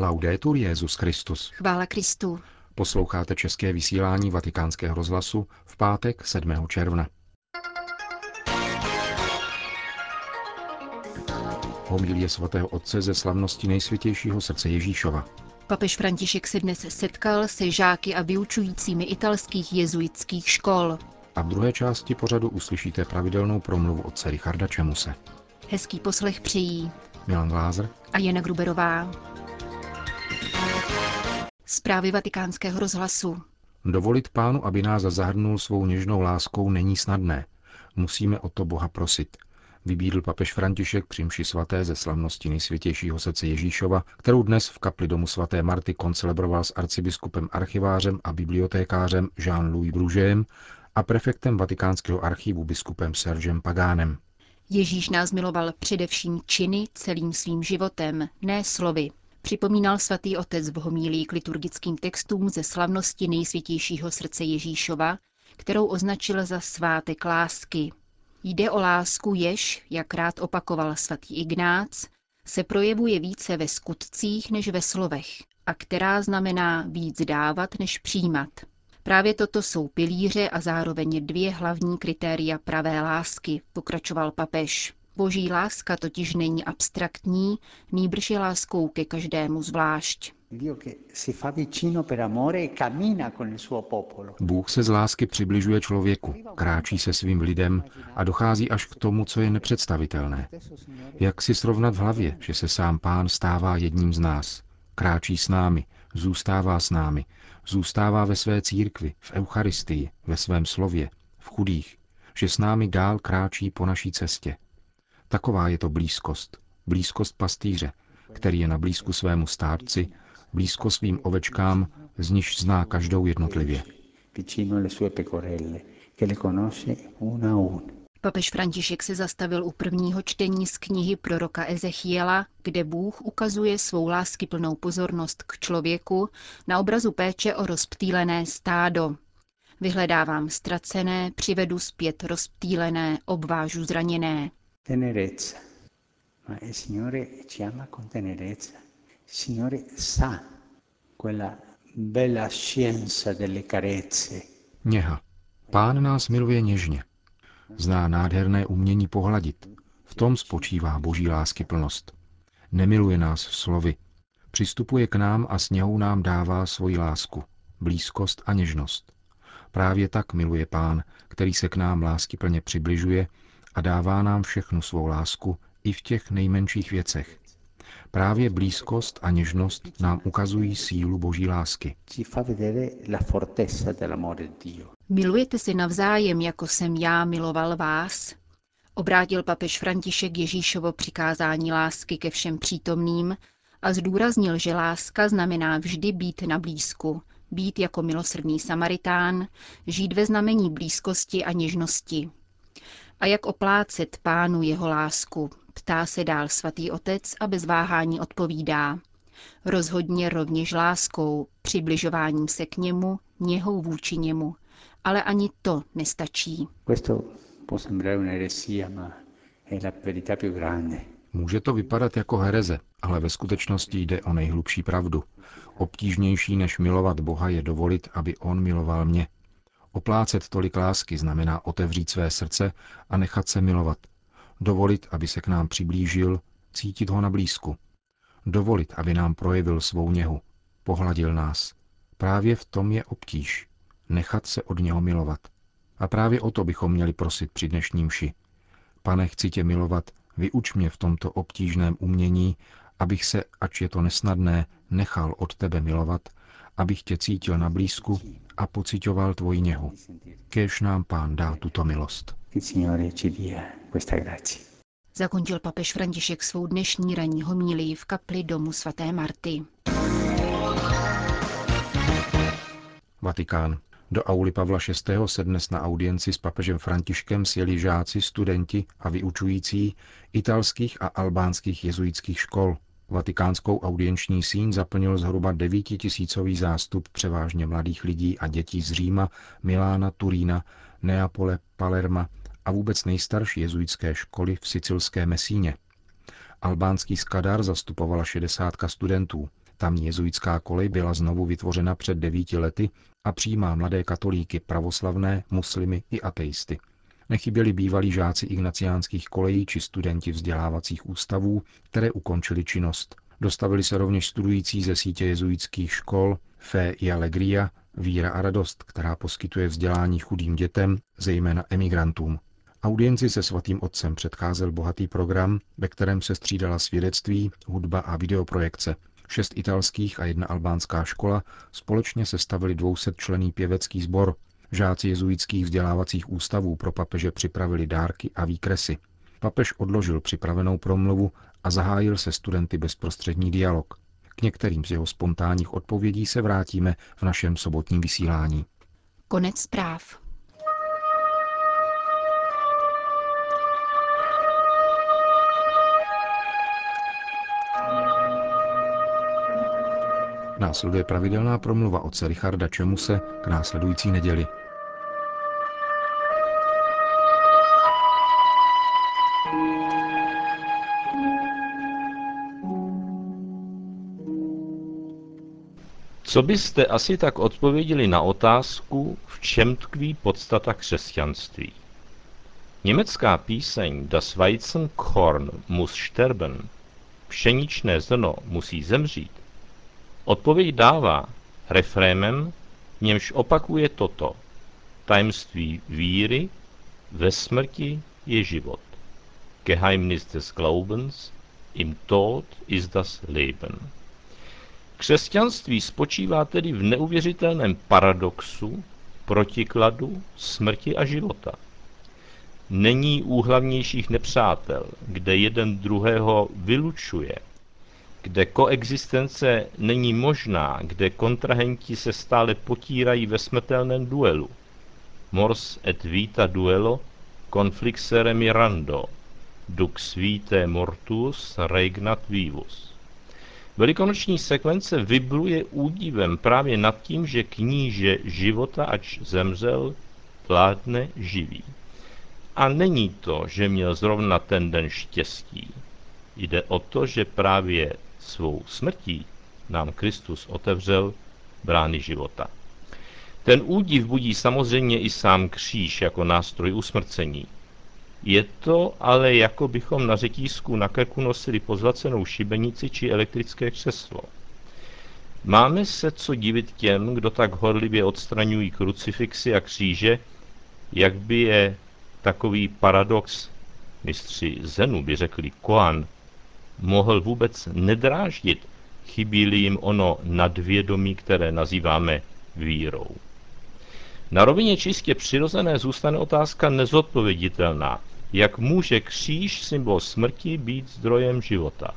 Laudetur Jezus Christus. Chvála Kristu. Posloucháte české vysílání Vatikánského rozhlasu v pátek 7. června. Homilie svatého otce ze slavnosti nejsvětějšího srdce Ježíšova. Papež František se dnes setkal se žáky a vyučujícími italských jezuitských škol. A v druhé části pořadu uslyšíte pravidelnou promluvu otce Richarda Čemuse. Hezký poslech přijí Milan Glázer a Jana Gruberová. Zprávy vatikánského rozhlasu. Dovolit pánu, aby nás zahrnul svou něžnou láskou, není snadné. Musíme o to Boha prosit. Vybídl papež František při mši svaté ze slavnosti nejsvětějšího srdce Ježíšova, kterou dnes v kapli domu svaté Marty koncelebroval s arcibiskupem archivářem a bibliotékářem Jean-Louis Bružem a prefektem vatikánského archivu biskupem Sergem Pagánem. Ježíš nás miloval především činy celým svým životem, ne slovy. Připomínal svatý otec v homílii k liturgickým textům ze slavnosti nejsvětějšího srdce Ježíšova, kterou označil za svátek lásky. Jde o lásku, jež, jak rád opakoval svatý Ignác, se projevuje více ve skutcích než ve slovech a která znamená víc dávat než přijímat. Právě toto jsou pilíře a zároveň dvě hlavní kritéria pravé lásky, pokračoval papež. Boží láska totiž není abstraktní, nýbrž je láskou ke každému zvlášť. Bůh se z lásky přibližuje člověku, kráčí se svým lidem a dochází až k tomu, co je nepředstavitelné. Jak si srovnat v hlavě, že se sám pán stává jedním z nás, kráčí s námi, zůstává s námi, zůstává ve své církvi, v Eucharistii, ve svém slově, v chudých, že s námi dál kráčí po naší cestě. Taková je to blízkost, blízkost pastýře, který je na blízku svému stárci, blízko svým ovečkám, z nichž zná každou jednotlivě. Papež František se zastavil u prvního čtení z knihy proroka Ezechiela, kde Bůh ukazuje svou láskyplnou pozornost k člověku na obrazu péče o rozptýlené stádo. Vyhledávám ztracené, přivedu zpět rozptýlené, obvážu zraněné. Tenerezza. Ma il Signore ci ama con tenerezza. Il Signore sa quella bella scienza delle carezze. Něha. Pán nás miluje něžně. Zná nádherné umění pohladit. V tom spočívá boží lásky plnost. Nemiluje nás slovy. Přistupuje k nám a s něhou nám dává svoji lásku, blízkost a něžnost. Právě tak miluje pán, který se k nám lásky plně přibližuje a dává nám všechnu svou lásku i v těch nejmenších věcech. Právě blízkost a něžnost nám ukazují sílu boží lásky. Milujete si navzájem, jako jsem já miloval vás? Obrátil papež František Ježíšovo přikázání lásky ke všem přítomným a zdůraznil, že láska znamená vždy být na blízku, být jako milosrdný Samaritán, žít ve znamení blízkosti a něžnosti. A jak oplácet pánu jeho lásku, ptá se dál svatý otec a bez váhání odpovídá. Rozhodně rovněž láskou, přibližováním se k němu, něhou vůči němu, ale ani to nestačí. Může to vypadat jako hereze, ale ve skutečnosti jde o nejhlubší pravdu. Obtížnější než milovat Boha je dovolit, aby On miloval mě. Oplácet tolik lásky znamená otevřít své srdce a nechat se milovat. Dovolit, aby se k nám přiblížil, cítit ho na blízku. Dovolit, aby nám projevil svou něhu, pohladil nás. Právě v tom je obtíž. Nechat se od něho milovat. A právě o to bychom měli prosit při dnešním ši. Pane, chci tě milovat, vyuč mě v tomto obtížném umění, abych se, ač je to nesnadné, nechal od tebe milovat, abych tě cítil na blízku a pocitoval tvoji něhu. Kéž nám pán dá tuto milost. Zakončil papež František svou dnešní ranní homílii v kapli domu svaté Marty. Vatikán. Do auly Pavla VI. se dnes na audienci s papežem Františkem sjeli žáci, studenti a vyučující italských a albánských jezuitských škol. Vatikánskou audienční síň zaplnil zhruba devítitisícový zástup převážně mladých lidí a dětí z Říma, Milána, Turína, Neapole, Palerma a vůbec nejstarší jezuitské školy v sicilské Mesíně. Albánský skadar zastupovala šedesátka studentů. Tamní jezuitská kolej byla znovu vytvořena před devíti lety a přijímá mladé katolíky, pravoslavné, muslimy i ateisty. Nechyběli bývalí žáci ignaciánských kolejí či studenti vzdělávacích ústavů, které ukončili činnost. Dostavili se rovněž studující ze sítě jezuitských škol Fe i Alegria, Víra a radost, která poskytuje vzdělání chudým dětem, zejména emigrantům. Audienci se svatým otcem předcházel bohatý program, ve kterém se střídala svědectví, hudba a videoprojekce. Šest italských a jedna albánská škola společně sestavili 200 člený pěvecký sbor. Žáci jezuitských vzdělávacích ústavů pro papeže připravili dárky a výkresy. Papež odložil připravenou promluvu a zahájil se studenty bezprostřední dialog. K některým z jeho spontánních odpovědí se vrátíme v našem sobotním vysílání. Konec zpráv. Následuje pravidelná promluva otce Richarda Čemuse k následující neděli. Co byste asi tak odpověděli na otázku, v čem tkví podstata křesťanství? Německá píseň Das Weizenkorn muss sterben, pšeničné zrno musí zemřít, odpověď dává refrémem, němž opakuje toto. Tajemství víry ve smrti je život. Geheimnis des Glaubens, im Tod ist das Leben. Křesťanství spočívá tedy v neuvěřitelném paradoxu, protikladu smrti a života. Není úhlavnějších nepřátel, kde jeden druhého vylučuje, kde koexistence není možná, kde kontrahenti se stále potírají ve smrtelném duelu. Mors et vita duelo, conflixere mirando, dux vitae mortus regnat vivus. Velikonoční sekvence vybluje údivem právě nad tím, že kníže života, ač zemřel, vládne živý. A není to, že měl zrovna ten den štěstí. Jde o to, že právě svou smrtí nám Kristus otevřel brány života. Ten údiv budí samozřejmě i sám kříž jako nástroj usmrcení. Je to ale jako bychom na řetízku na krku nosili pozlacenou šibenici či elektrické křeslo. Máme se co divit těm, kdo tak horlivě odstraňují krucifixy a kříže, jak by je takový paradox, mistři Zenu by řekli Koan, mohl vůbec nedráždit, chybí jim ono nadvědomí, které nazýváme vírou. Na rovině čistě přirozené zůstane otázka nezodpověditelná. Jak může kříž, symbol smrti, být zdrojem života?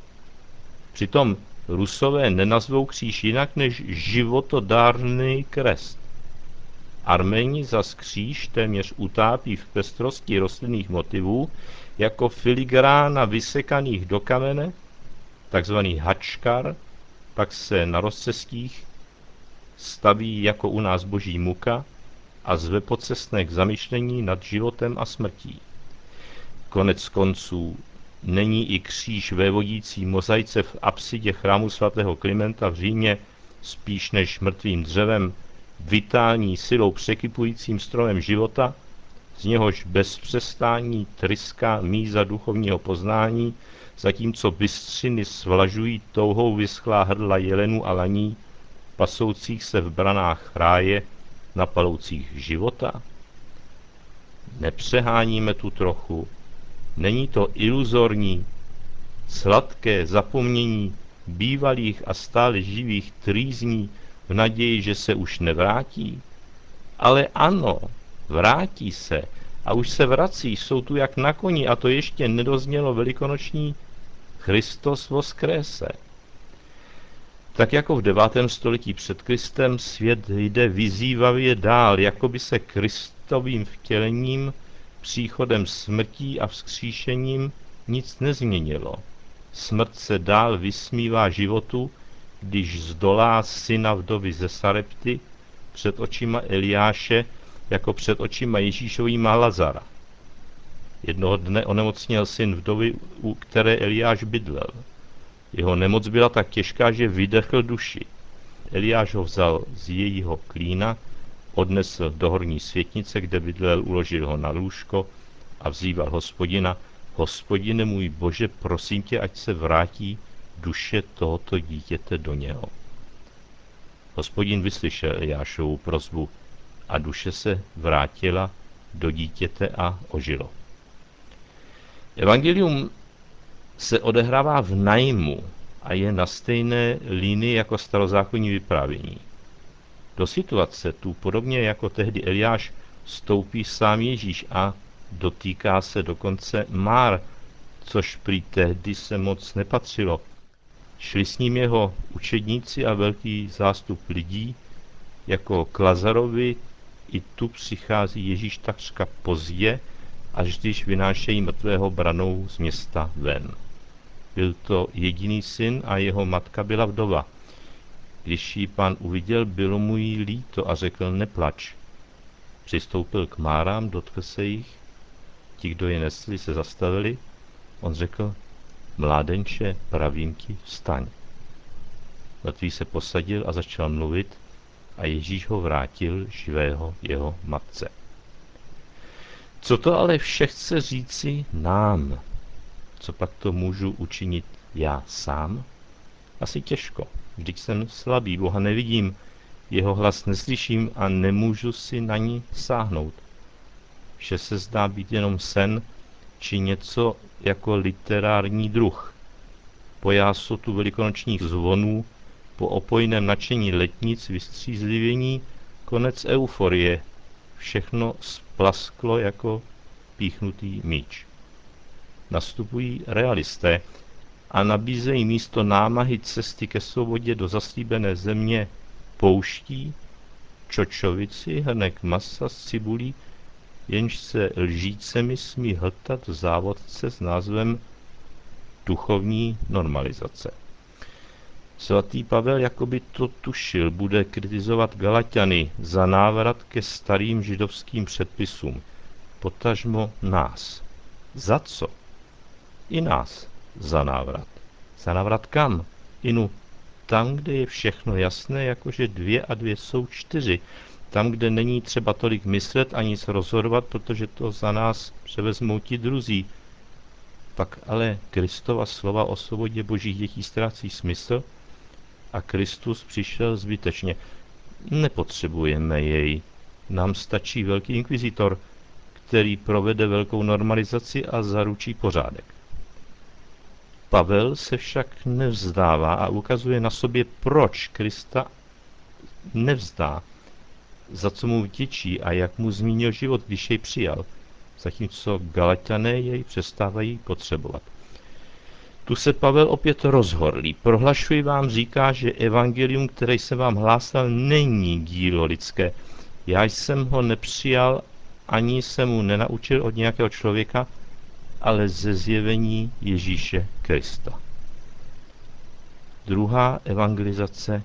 Přitom Rusové nenazvou kříž jinak než životodárný krest. Arméni za kříž téměř utápí v pestrosti rostlinných motivů jako filigrána vysekaných do kamene, takzvaný hačkar, pak se na rozcestích staví jako u nás boží muka a zve pocestné k zamyšlení nad životem a smrtí. Konec konců není i kříž vévodící mozaice v apsidě chrámu svatého Klimenta v Římě spíš než mrtvým dřevem vitální silou překypujícím stromem života, z něhož bez přestání tryská míza duchovního poznání, zatímco bystřiny svlažují touhou vyschlá hrdla jelenů a laní, pasoucích se v branách ráje na paloucích života? Nepřeháníme tu trochu. Není to iluzorní, sladké zapomnění bývalých a stále živých trýzní v naději, že se už nevrátí? Ale ano, vrátí se a už se vrací, jsou tu jak na koni a to ještě nedoznělo velikonoční Christos voskrése. Tak jako v devátém století před Kristem svět jde vyzývavě dál, jako by se Kristovým vtělením, příchodem smrtí a vzkříšením nic nezměnilo. Smrt se dál vysmívá životu, když zdolá syna vdovy ze Sarepty před očima Eliáše jako před očima Ježíšovýma Lazara. Jednoho dne onemocněl syn vdovy, u které Eliáš bydlel. Jeho nemoc byla tak těžká, že vydechl duši. Eliáš ho vzal z jejího klína, odnesl do horní světnice, kde bydlel, uložil ho na lůžko a vzýval hospodina, hospodine můj bože, prosím tě, ať se vrátí duše tohoto dítěte do něho. Hospodin vyslyšel Eliášovu prozbu a duše se vrátila do dítěte a ožilo. Evangelium se odehrává v najmu a je na stejné linii jako starozákonní vyprávění. Do situace tu podobně jako tehdy Eliáš stoupí sám Ježíš a dotýká se dokonce Már, což prý tehdy se moc nepatřilo. Šli s ním jeho učedníci a velký zástup lidí, jako k Lazarovi i tu přichází Ježíš takřka pozdě, až když vynášejí mrtvého branou z města ven. Byl to jediný syn a jeho matka byla vdova. Když ji pan uviděl, bylo mu jí líto a řekl neplač. Přistoupil k márám, dotkl se jich. Ti, kdo je nesli, se zastavili. On řekl, mládenče, pravím ti, vstaň. Mrtvý se posadil a začal mluvit a Ježíš ho vrátil živého jeho matce. Co to ale vše chce říci nám? Co pak to můžu učinit já sám? Asi těžko. Vždyť jsem slabý, Boha nevidím, jeho hlas neslyším a nemůžu si na ní sáhnout. Vše se zdá být jenom sen, či něco jako literární druh. Po jásotu velikonočních zvonů, po opojném nadšení letnic, vystřízlivění, konec euforie. Všechno splasklo jako píchnutý míč. Nastupují realisté a nabízejí místo námahy cesty ke svobodě do zaslíbené země pouští, čočovici, hrnek masa s cibulí, jenž se lžícemi smí hltat v závodce s názvem duchovní normalizace. Svatý Pavel jakoby to tušil, bude kritizovat Galatiany za návrat ke starým židovským předpisům, potažmo nás. Za co? I nás za návrat. Za návrat kam? Inu, tam, kde je všechno jasné, jakože dvě a dvě jsou čtyři. Tam, kde není třeba tolik myslet a nic rozhodovat, protože to za nás převezmou ti druzí. Pak ale Kristova slova o svobodě božích dětí ztrácí smysl a Kristus přišel zbytečně. Nepotřebujeme jej. Nám stačí velký inkvizitor, který provede velkou normalizaci a zaručí pořádek. Pavel se však nevzdává a ukazuje na sobě, proč Krista nevzdá, za co mu vděčí a jak mu zmínil život, když jej přijal, zatímco Galatiané jej přestávají potřebovat. Tu se Pavel opět rozhorlí. Prohlašuji vám, říká, že evangelium, které jsem vám hlásal, není dílo lidské. Já jsem ho nepřijal, ani jsem mu nenaučil od nějakého člověka, ale ze zjevení Ježíše Krista. Druhá evangelizace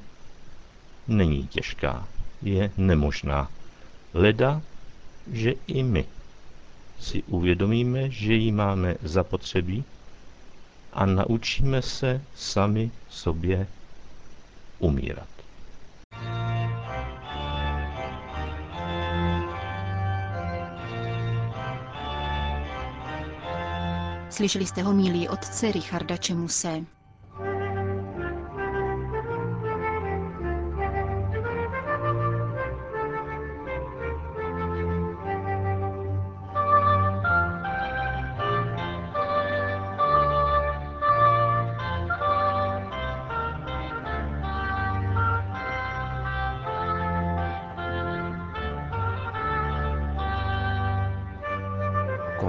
není těžká, je nemožná. Leda, že i my si uvědomíme, že ji máme zapotřebí a naučíme se sami sobě umírat. Slyšeli jste homílí otce Richarda Čemuse.